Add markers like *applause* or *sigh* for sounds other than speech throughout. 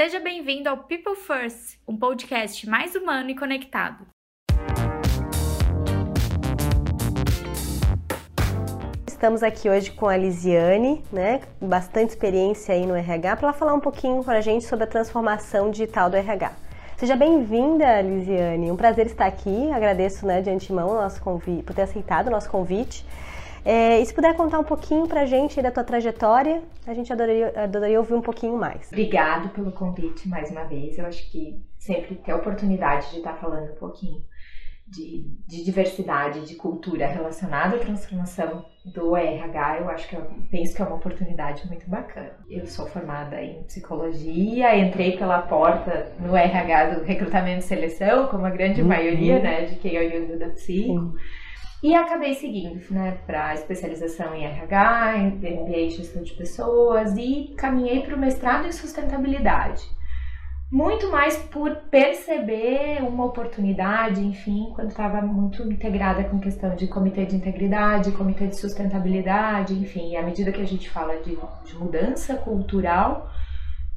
Seja bem-vindo ao People First, um podcast mais humano e conectado. Estamos aqui hoje com a Lisiane, né, bastante experiência aí no RH, para ela falar um pouquinho para a gente sobre a transformação digital do RH. Seja bem-vinda, Lisiane. Um prazer estar aqui. Agradeço né, de antemão nosso convite, por ter aceitado o nosso convite. É, e se puder contar um pouquinho para a gente da tua trajetória, a gente adoraria, adoraria ouvir um pouquinho mais. Obrigado pelo convite mais uma vez. Eu acho que sempre ter a oportunidade de estar falando um pouquinho de, de, diversidade, de cultura relacionada à transformação do RH, eu acho que eu penso que é uma oportunidade muito bacana. Eu sou formada em psicologia, entrei pela porta no RH do recrutamento e seleção, como a grande uhum. maioria, né, de quem é oriundo da psico. E acabei seguindo, né, para especialização em RH, em MBA em gestão de pessoas e caminhei para o mestrado em sustentabilidade muito mais por perceber uma oportunidade, enfim, quando estava muito integrada com questão de comitê de integridade, comitê de sustentabilidade, enfim, à medida que a gente fala de, de mudança cultural,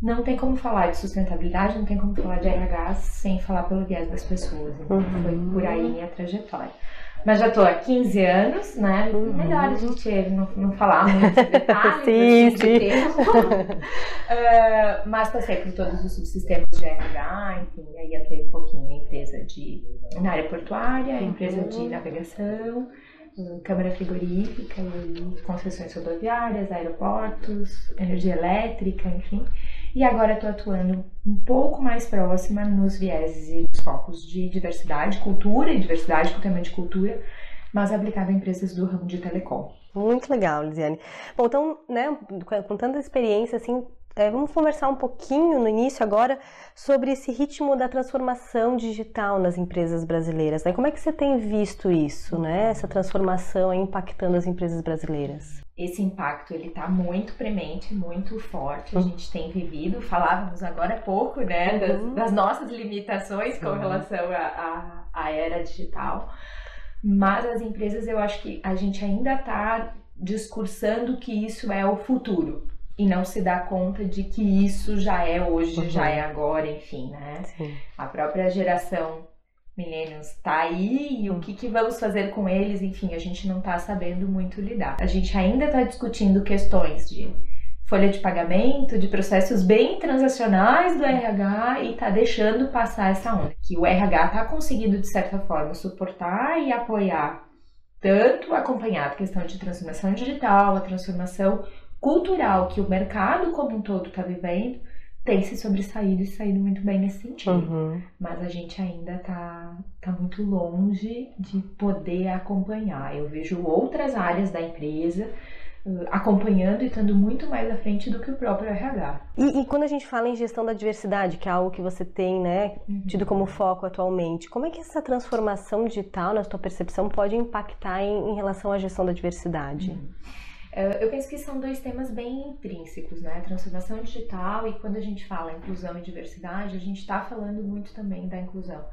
não tem como falar de sustentabilidade, não tem como falar de RH sem falar pelo viés das pessoas. Então, uhum. foi por aí minha trajetória. Mas já estou há 15 anos, né? Uhum. Melhor a gente não, não falar muito *laughs* detalhes. sim, sim. De uh, *laughs* mas passei por todos os subsistemas de RH, enfim, aí atuei um pouquinho na empresa de, na área portuária, uhum. empresa de navegação, câmara frigorífica, concessões rodoviárias, aeroportos, energia elétrica, enfim. E agora estou atuando um pouco mais próxima nos vieses focos de diversidade, cultura e diversidade, com tema de cultura, mas aplicado a empresas do ramo de telecom. Muito legal, Lisiane. Bom, então, né, com tanta experiência, assim, é, vamos conversar um pouquinho no início agora sobre esse ritmo da transformação digital nas empresas brasileiras. Né? Como é que você tem visto isso, né? Essa transformação impactando as empresas brasileiras? Esse impacto ele está muito premente, muito forte. A uhum. gente tem vivido, falávamos agora há pouco, né, das, uhum. das nossas limitações com uhum. relação à era digital. Mas as empresas, eu acho que a gente ainda está discursando que isso é o futuro e não se dá conta de que isso já é hoje, uhum. já é agora, enfim, né? Sim. A própria geração milênios está aí e o que, que vamos fazer com eles, enfim, a gente não está sabendo muito lidar. A gente ainda está discutindo questões de folha de pagamento, de processos bem transacionais do RH e está deixando passar essa onda. Que o RH está conseguindo, de certa forma, suportar e apoiar tanto acompanhar a questão de transformação digital, a transformação cultural que o mercado como um todo está vivendo tem se sobressaído e saído muito bem nesse sentido. Uhum. Mas a gente ainda está tá muito longe de poder acompanhar. Eu vejo outras áreas da empresa uh, acompanhando e estando muito mais à frente do que o próprio RH. E, e, quando a gente fala em gestão da diversidade, que é algo que você tem né, uhum. tido como foco atualmente, como é que essa transformação digital, na sua percepção, pode impactar em, em relação à gestão da diversidade? Uhum. É, eu penso que são dois temas bem intrínsecos, né? Transformação digital e quando a gente fala inclusão e diversidade, a gente está falando muito também da inclusão.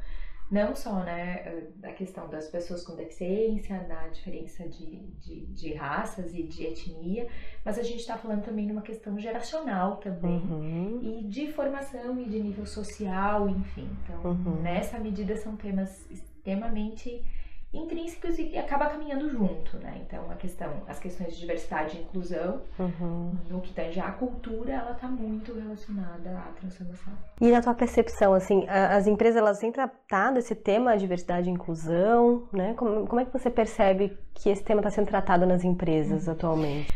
Não só né, da questão das pessoas com deficiência, na diferença de, de, de raças e de etnia, mas a gente está falando também de uma questão geracional também, uhum. e de formação e de nível social, enfim. Então, uhum. nessa medida, são temas extremamente intrínsecos e acaba caminhando junto, né? Então a questão, as questões de diversidade e inclusão, uhum. no que tange à cultura, ela está muito relacionada à transformação. E na tua percepção, assim, as empresas elas têm tratado esse tema diversidade e inclusão, né? Como, como é que você percebe que esse tema está sendo tratado nas empresas uhum. atualmente?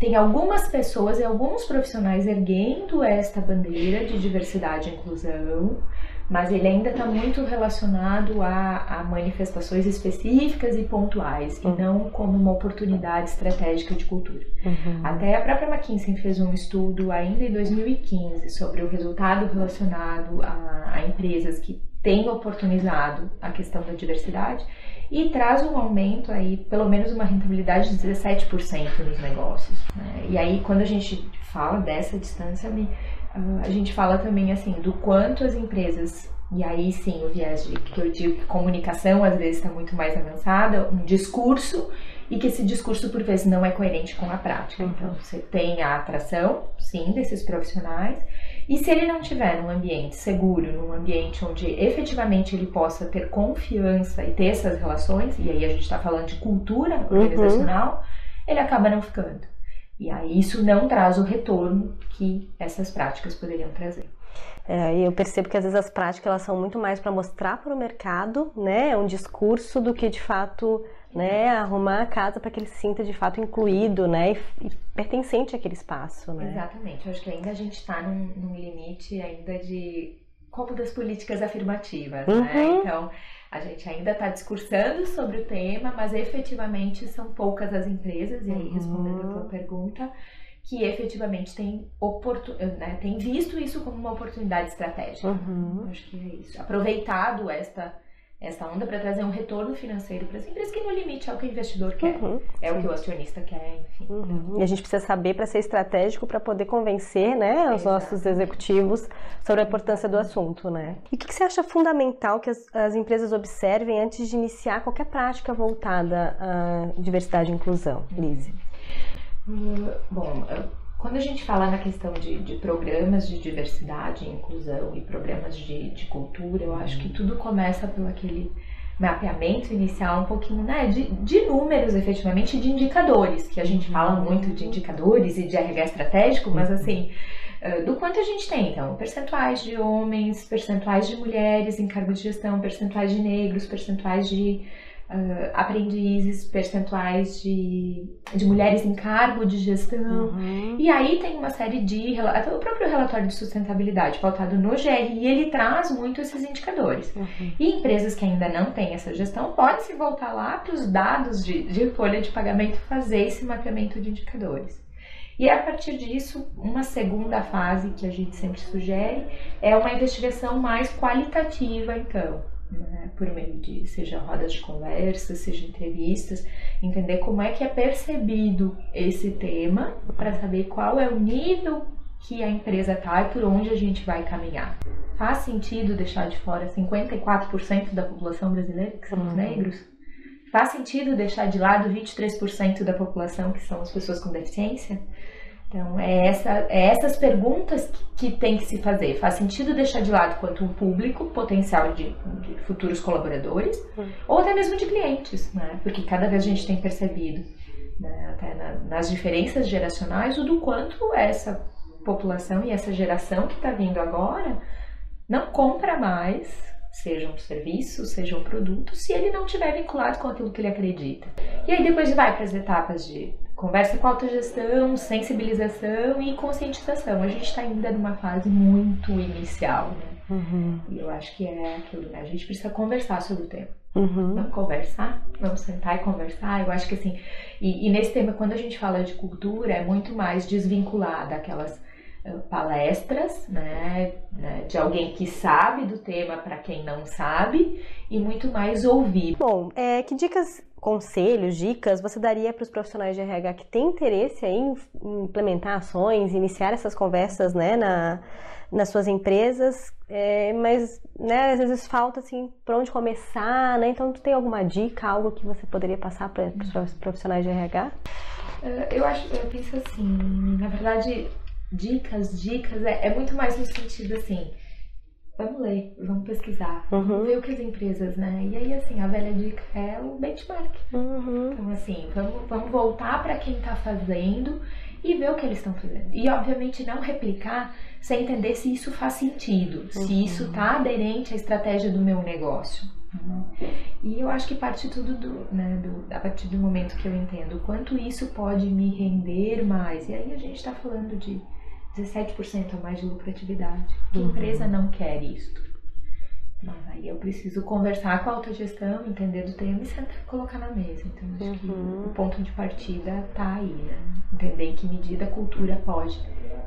Tem algumas pessoas e alguns profissionais erguendo esta bandeira de diversidade e inclusão, mas ele ainda está muito relacionado a, a, manifestações específicas e pontuais, uhum. e não como uma oportunidade estratégica de cultura. Uhum. Até a própria McKinsey fez um estudo ainda em 2015 sobre o resultado relacionado a, a empresas que têm oportunizado a questão da diversidade e traz um aumento aí, pelo menos uma rentabilidade de 17% nos negócios. Né? E aí, quando a gente fala dessa distância, me a gente fala também assim do quanto as empresas e aí sim o viés de que eu digo que comunicação às vezes está muito mais avançada, um discurso e que esse discurso por vezes não é coerente com a prática. Então você tem a atração, sim, desses profissionais E se ele não tiver num ambiente seguro, num ambiente onde efetivamente ele possa ter confiança e ter essas relações, e aí a gente está falando de cultura uhum. organizacional, uhum. ele acaba não ficando. E aí isso não traz o retorno que essas práticas poderiam trazer. É, eu percebo que às vezes as práticas elas são muito mais para mostrar para o mercado, né, um discurso do que de fato, né, arrumar a casa para que ele se sinta de fato incluído, né, e, e, pertencente àquele espaço, né. Exatamente. Eu acho que ainda a gente está num, num, limite ainda de como das políticas afirmativas, né? uhum. né. Então a gente ainda está discursando sobre o tema, mas efetivamente são poucas as empresas. E aí respondendo a tua uhum. pergunta que efetivamente tem, oportun... né, tem visto isso como uma oportunidade estratégica. Uhum. Acho que é isso. Aproveitado esta, esta onda para trazer um retorno financeiro para as empresas, que no limite é o que o investidor quer, uhum. é Sim. o que o acionista quer, enfim. Uhum. E a gente precisa saber para ser estratégico para poder convencer né, os Exato. nossos executivos sobre a importância do assunto. Né? E o que, que você acha fundamental que as, as empresas observem antes de iniciar qualquer prática voltada à diversidade e inclusão, Lise? Hum, bom, quando a gente fala na questão de, de programas de diversidade e inclusão e programas de, de cultura, eu acho que tudo começa pelo aquele mapeamento inicial um pouquinho né, de, de números, efetivamente, de indicadores, que a gente fala uhum. muito de indicadores e de RH estratégico, mas uhum. assim, do quanto a gente tem, então, percentuais de homens, percentuais de mulheres em cargo de gestão, percentuais de negros, percentuais de uh, aprendizes, percentuais de, de mulheres em cargo de gestão. Uhum. E aí tem uma série de. Até o próprio relatório de sustentabilidade, pautado no GRI, ele traz muito esses indicadores. Uhum. E empresas que ainda não têm essa gestão podem se voltar lá para os dados de, de folha de pagamento fazer esse mapeamento de indicadores. E a partir disso, uma segunda fase que a gente sempre sugere é uma investigação mais qualitativa, então né, por meio de seja rodas de conversa, seja entrevistas, entender como é que é percebido esse tema para saber qual é o nível que a empresa está e por onde a gente vai caminhar. Faz sentido deixar de fora 54% da população brasileira, que são os uhum. negros? Faz sentido deixar de lado 23% da população, que são as pessoas com deficiência? Então, é, essa, é essas perguntas que, que tem que se fazer. Faz sentido deixar de lado quanto um público potencial de, de futuros colaboradores hum. ou até mesmo de clientes, né? Porque cada vez a gente tem percebido, né, até na, nas diferenças geracionais, o do quanto essa população e essa geração que está vindo agora não compra mais, seja um serviço, seja um produto, se ele não estiver vinculado com aquilo que ele acredita. E aí depois vai para as etapas de Conversa com autogestão, sensibilização e conscientização. A gente está ainda numa fase muito inicial, né? Uhum. E eu acho que é aquilo, né? A gente precisa conversar sobre o tema. Uhum. Vamos conversar, vamos sentar e conversar. Eu acho que assim, e, e, nesse tema, quando a gente fala de cultura, é muito mais desvinculada daquelas uh, palestras, né, né, de alguém que sabe do tema para quem não sabe, e muito mais ouvir. Bom, é, que dicas conselhos, dicas você daria para os profissionais de RH que têm interesse em implementar ações, iniciar essas conversas né, na, nas suas empresas, é, mas né, às vezes falta assim para onde começar, né? Então, tu tem alguma dica, algo que você poderia passar para os profissionais de RH? É, eu acho, eu penso assim, na verdade, dicas, dicas é, é muito mais no sentido assim vamos ler, vamos pesquisar, uhum. ver o que as empresas, né? E aí, assim, a velha dica é o benchmark. Uhum. Então, assim, vamos, vamos voltar para quem está fazendo e ver o que eles estão fazendo. E, obviamente, não replicar sem entender se isso faz sentido, uhum. se isso está aderente à estratégia do meu negócio. E eu acho que parte tudo do, né, do, a partir do momento que eu entendo quanto isso pode me render mais. E aí a gente está falando de 17% a mais de lucratividade. Que uhum. empresa não quer isto? Mas aí eu preciso conversar com a autogestão, entender do tema e sentar e colocar na mesa. Então, acho uhum. que o ponto de partida tá aí, né? Entender em que medida a cultura pode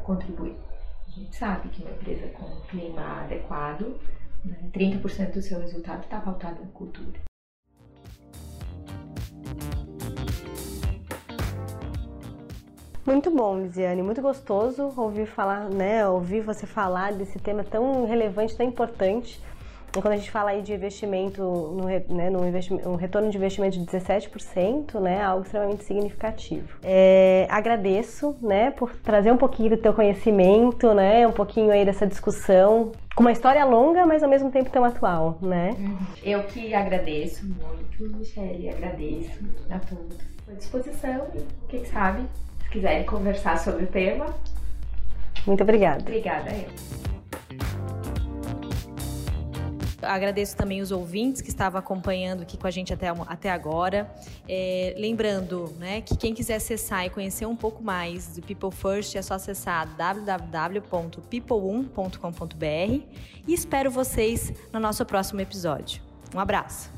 contribuir. A gente sabe que uma empresa com um clima adequado, né, 30% do seu resultado está pautado na cultura. Muito bom, Lisiane, muito gostoso ouvir falar, né, ouvir você falar desse tema tão relevante, tão importante. E quando a gente fala aí de investimento, no, né, no investimento, um retorno de investimento de 17%, né, algo extremamente significativo. É, agradeço, né, por trazer um pouquinho do teu conhecimento, né, um pouquinho aí dessa discussão com uma história longa, mas ao mesmo tempo tão atual, né? Uhum. Eu que agradeço muito, Michelle, agradeço a todos à disposição quem sabe, quiserem conversar sobre o tema. Muito obrigada. Obrigada eu. Agradeço também os ouvintes que estavam acompanhando aqui com a gente até, até agora. É, lembrando né, que quem quiser acessar e conhecer um pouco mais do People First é só acessar www.people1.com.br e espero vocês no nosso próximo episódio. Um abraço!